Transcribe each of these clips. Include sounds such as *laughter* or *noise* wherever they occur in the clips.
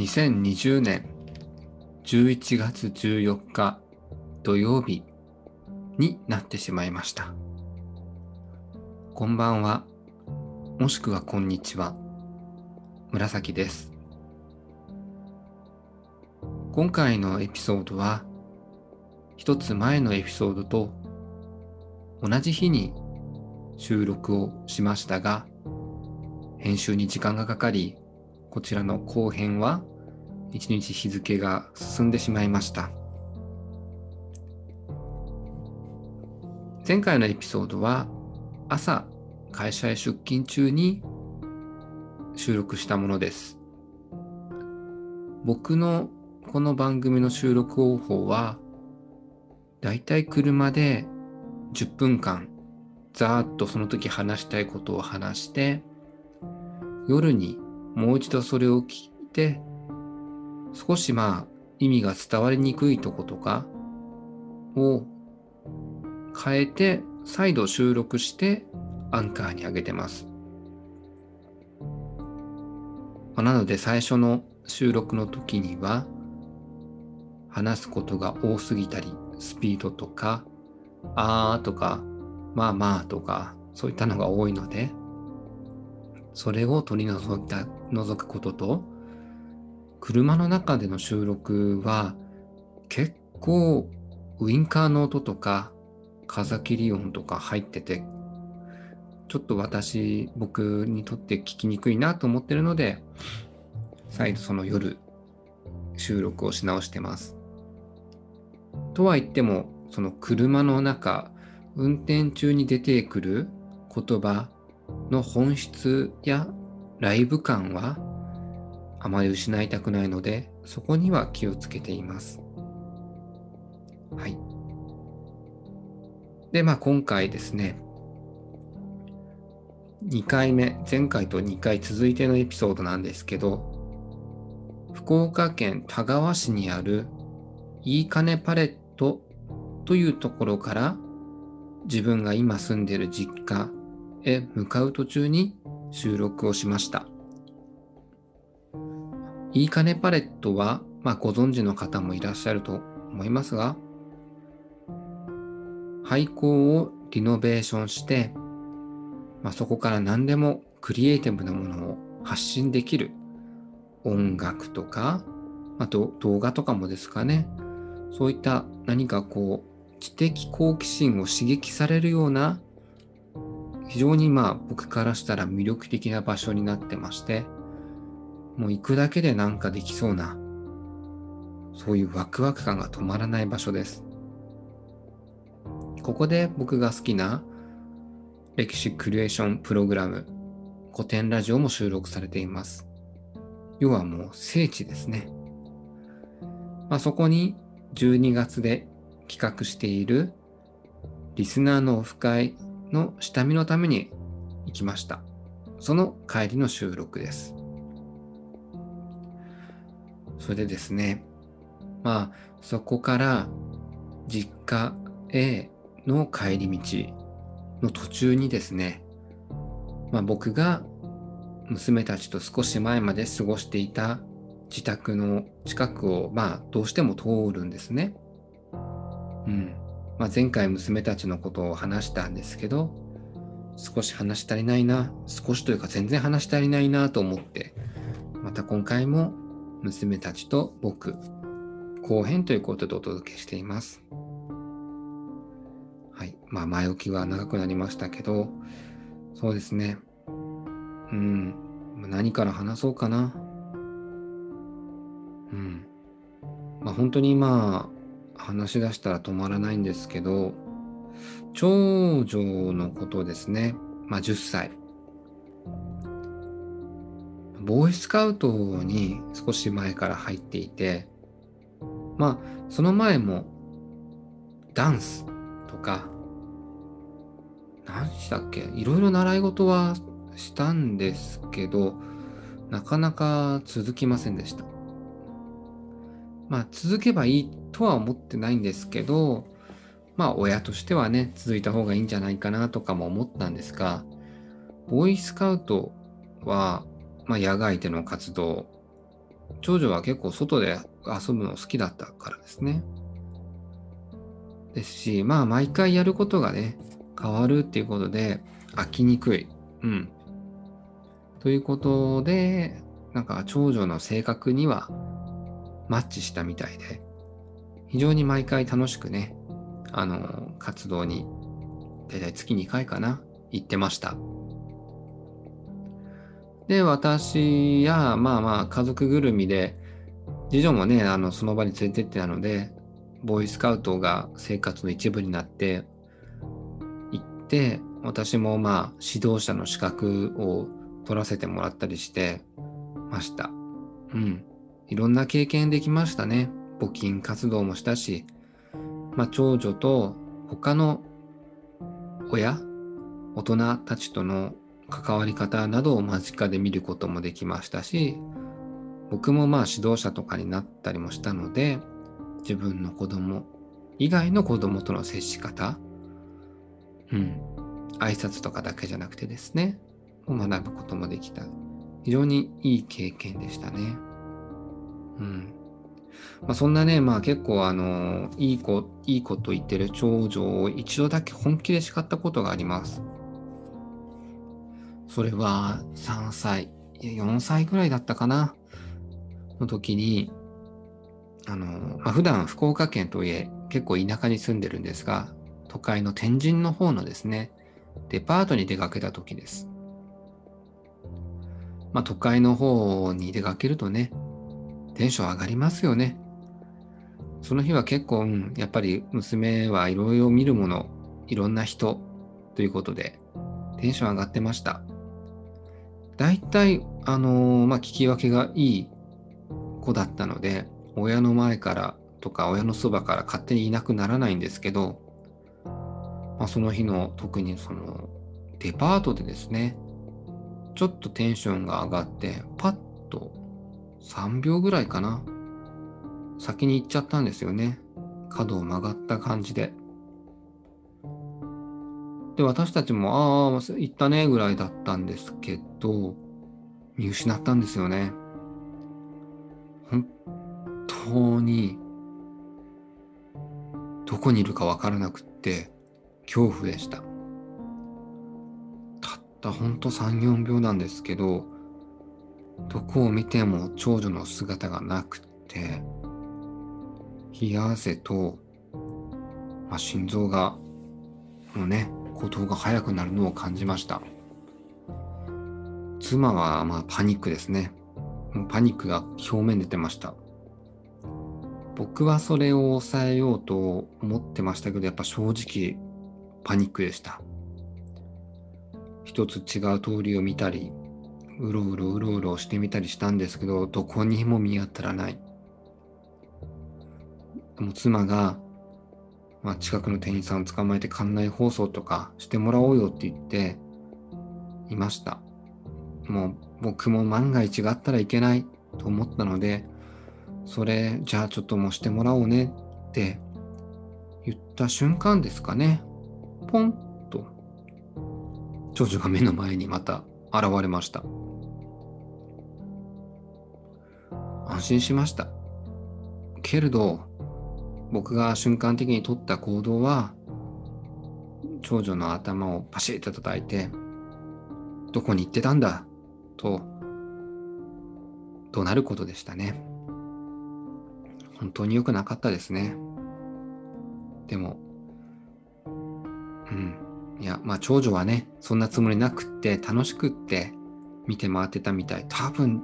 2020年11月14日土曜日になってしまいました。こんばんは、もしくはこんにちは。紫です。今回のエピソードは一つ前のエピソードと同じ日に収録をしましたが編集に時間がかかりこちらの後編は一日日付が進んでしまいました。前回のエピソードは朝会社へ出勤中に収録したものです。僕のこの番組の収録方法はだいたい車で10分間ざーっとその時話したいことを話して夜にもう一度それを聞いて少しまあ意味が伝わりにくいとことかを変えて再度収録してアンカーに上げてます。なので最初の収録の時には話すことが多すぎたりスピードとかあーとかまあまあとかそういったのが多いのでそれを取り除いた除くことと車の中での収録は結構ウインカーの音とか風切り音とか入っててちょっと私僕にとって聞きにくいなと思ってるので再度その夜収録をし直してます。とは言ってもその車の中運転中に出てくる言葉の本質やライブ感はあまり失いたくないのでそこには気をつけています。はい。で、まあ今回ですね、2回目、前回と2回続いてのエピソードなんですけど、福岡県田川市にあるいいかねパレットというところから自分が今住んでいる実家へ向かう途中に収録をしました。いいかねパレットは、まあ、ご存知の方もいらっしゃると思いますが、廃校をリノベーションして、まあ、そこから何でもクリエイティブなものを発信できる音楽とか、あと動画とかもですかね。そういった何かこう知的好奇心を刺激されるような非常にまあ僕からしたら魅力的な場所になってましてもう行くだけでなんかできそうなそういうワクワク感が止まらない場所ですここで僕が好きな歴史クリエーションプログラム古典ラジオも収録されています要はもう聖地ですね、まあ、そこに12月で企画しているリスナーのオフ会の下見のために行きました。その帰りの収録です。それでですね、まあそこから実家への帰り道の途中にですね、まあ、僕が娘たちと少し前まで過ごしていた自宅の近くを、まあ、どうしても通るんですね。うん。まあ、前回娘たちのことを話したんですけど、少し話し足りないな、少しというか全然話し足りないなと思って、また今回も娘たちと僕、後編ということでお届けしています。はい。まあ、前置きは長くなりましたけど、そうですね。うん。何から話そうかな。うん。まあ本当にまあ話し出したら止まらないんですけど、長女のことですね。まあ10歳。ボーイスカウトに少し前から入っていて、まあその前もダンスとか、何したっけいろいろ習い事はしたんですけど、なかなか続きませんでした。まあ続けばいいとは思ってないんですけど、まあ親としてはね、続いた方がいいんじゃないかなとかも思ったんですが、ボーイスカウトは、まあ、野外での活動長女は結構外で遊ぶの好きだったからですね。ですし、まあ毎回やることがね、変わるっていうことで飽きにくい。うん。ということで、なんか長女の性格にはマッチしたみたいで、非常に毎回楽しくね、あの、活動に、だいたい月2回かな、行ってました。で、私や、まあまあ、家族ぐるみで、次女もね、あの、その場に連れてってたので、ボーイスカウトが生活の一部になって行って、私もまあ、指導者の資格を取らせてもらったりしてました。うん。いろんな経験できましたね。募金活動もしたし、まあ、長女と他の親、大人たちとの関わり方などを間近で見ることもできましたし、僕もまあ指導者とかになったりもしたので、自分の子供以外の子供との接し方、うん、挨拶とかだけじゃなくてですね、を学ぶこともできた。非常にいい経験でしたね。うん。まあ、そんなね、まあ結構あの、いい子、いい子と言ってる長女を一度だけ本気で叱ったことがあります。それは3歳、4歳ぐらいだったかな、の時に、あの、まあ、普段福岡県といえ結構田舎に住んでるんですが、都会の天神の方のですね、デパートに出かけた時です。まあ都会の方に出かけるとね、テンション上がりますよね。その日は結構、うん、やっぱり娘はいろいろ見るもの、いろんな人ということで、テンション上がってました。大体、あのー、まあ、聞き分けがいい子だったので、親の前からとか親のそばから勝手にいなくならないんですけど、まあ、その日の特にそのデパートでですね、ちょっとテンションが上がって、パッと3秒ぐらいかな。先に行っちゃったんですよね。角を曲がった感じで。で、私たちも、ああ、行ったねぐらいだったんですけど、見失ったんですよね。本当に、どこにいるかわからなくって、恐怖でした。たったほんと3、4秒なんですけど、どこを見ても長女の姿がなくて、冷や汗と、まあ、心臓が、のね、鼓動が速くなるのを感じました。妻はまあパニックですね。もうパニックが表面出てました。僕はそれを抑えようと思ってましたけど、やっぱ正直パニックでした。一つ違う通りを見たり、うろうろうろうろしてみたりしたんですけど、どこにも見当たらない。でも妻が、まあ、近くの店員さんを捕まえて館内放送とかしてもらおうよって言っていました。もう僕も万が一があったらいけないと思ったので、それじゃあちょっともうしてもらおうねって言った瞬間ですかね。ポンと長女が目の前にまた現れました。安心しました。けれど、僕が瞬間的に取った行動は、長女の頭をパシッと叩いて、どこに行ってたんだ？と、怒鳴ることでしたね。本当に良くなかったですね。でも、うん。いや、まあ長女はね、そんなつもりなくって楽しくって見て回ってたみたい。多分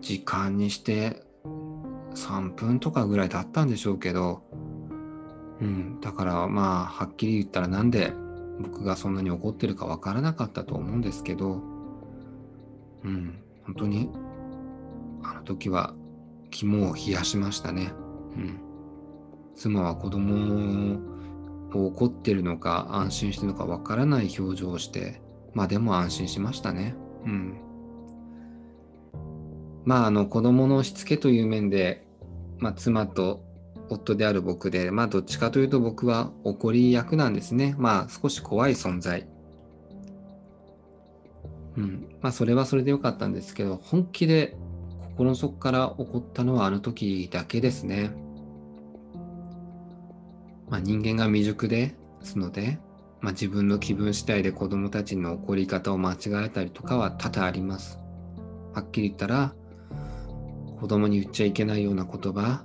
時間にして3分とかぐらいだったんでしょうけど、うん、だからまあはっきり言ったらなんで僕がそんなに怒ってるかわからなかったと思うんですけど、うん、本当にあの時は肝を冷やしましたね。うん、妻は子供を怒ってるのか安心してるのかわからない表情をして、まあでも安心しましたね。うん。まあ、あの子供のしつけという面で、まあ、妻と夫である僕で、まあ、どっちかというと僕は怒り役なんですね。まあ、少し怖い存在。うん。まあ、それはそれでよかったんですけど、本気で心の底から起こったのはあの時だけですね。まあ、人間が未熟ですので、まあ、自分の気分次第で子供たちの怒り方を間違えたりとかは多々あります。はっきり言ったら子供に言っちゃいけないような言葉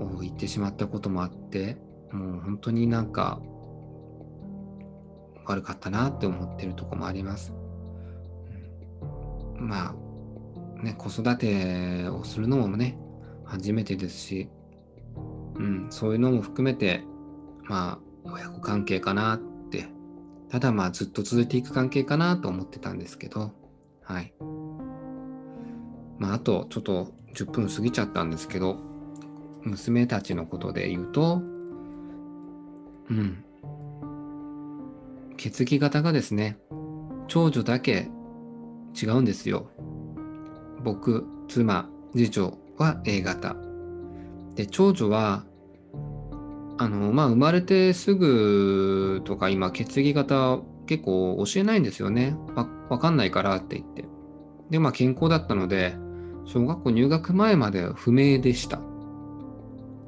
を言ってしまったこともあってもう本当になんか悪かったなって思ってるとこもあります。まあね子育てをするのもね初めてですし、うん、そういうのも含めてまあ親子関係かなってただまあずっと続いていく関係かなと思ってたんですけどはいまああとちょっと10分過ぎちゃったんですけど娘たちのことで言うとうん。血液型がですね長女だけ違うんですよ。僕妻次女は A 型。で長女はあのまあ生まれてすぐとか今血液型結構教えないんですよね。わかんないからって言って。でまあ健康だったので小学校入学前までは不明でした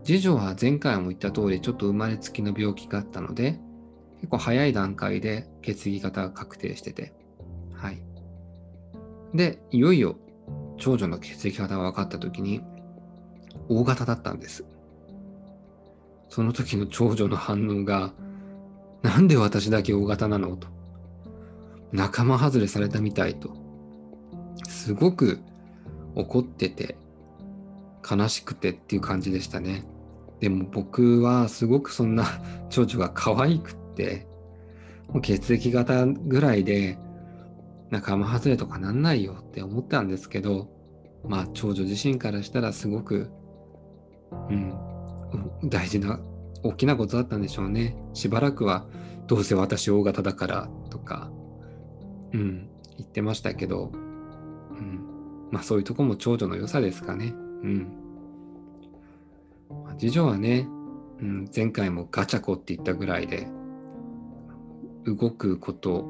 次女は前回も言った通りちょっと生まれつきの病気があったので結構早い段階で血液型が確定しててはいでいよいよ長女の血液型が分かった時に O 型だったんですその時の長女の反応が、なんで私だけ大型なのと。仲間外れされたみたいと。すごく怒ってて、悲しくてっていう感じでしたね。でも僕はすごくそんな *laughs* 長女が可愛くって、もう血液型ぐらいで仲間外れとかなんないよって思ったんですけど、まあ長女自身からしたらすごく、うん、大事な大きなことだったんでしょうね。しばらくはどうせ私大型だからとか、うん、言ってましたけど、まあそういうとこも長女の良さですかね。うん。次女はね、うん、前回もガチャコって言ったぐらいで、動くこと、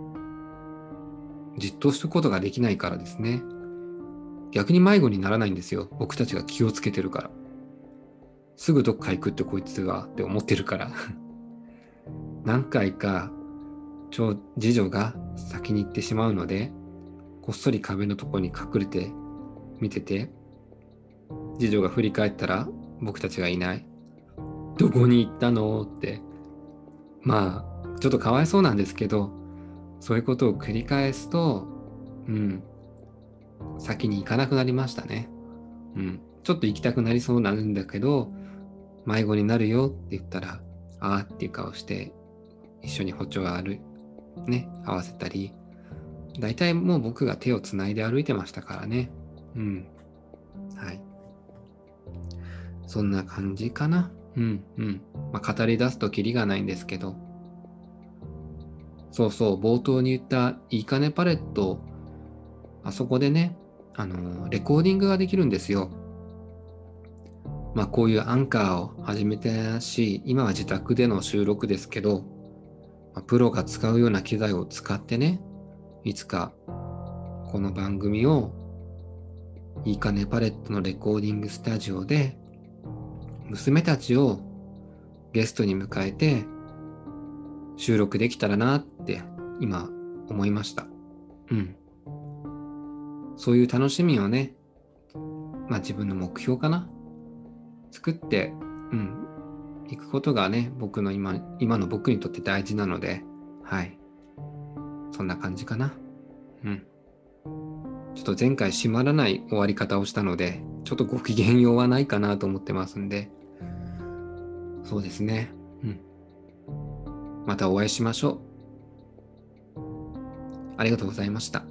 じっとすることができないからですね。逆に迷子にならないんですよ。僕たちが気をつけてるから。すぐどっか行くってこいつがって思ってるから *laughs* 何回か長次女が先に行ってしまうのでこっそり壁のとこに隠れて見てて次女が振り返ったら僕たちがいない。どこに行ったの？って。まあちょっとかわいそうなんですけどそういうことを繰り返すとうん。先に行かなくなりましたね。うん。ちょっと行きたくなりそうなんだけど迷子になるよって言ったら、ああっていう顔して、一緒に歩調ある、ね、合わせたり、大体もう僕が手をつないで歩いてましたからね。うん。はい。そんな感じかな。うんうん。まあ、語り出すとキリがないんですけど。そうそう、冒頭に言ったいいかねパレット、あそこでね、あの、レコーディングができるんですよ。まあ、こういうアンカーを始めたし、今は自宅での収録ですけど、まあ、プロが使うような機材を使ってね、いつかこの番組をいいかねパレットのレコーディングスタジオで娘たちをゲストに迎えて収録できたらなって今思いました。うん。そういう楽しみをね、まあ自分の目標かな？作って、うん、いくことがね、僕の今、今の僕にとって大事なので、はい。そんな感じかな。うん。ちょっと前回閉まらない終わり方をしたので、ちょっとご機嫌ようはないかなと思ってますんで、そうですね。うん。またお会いしましょう。ありがとうございました。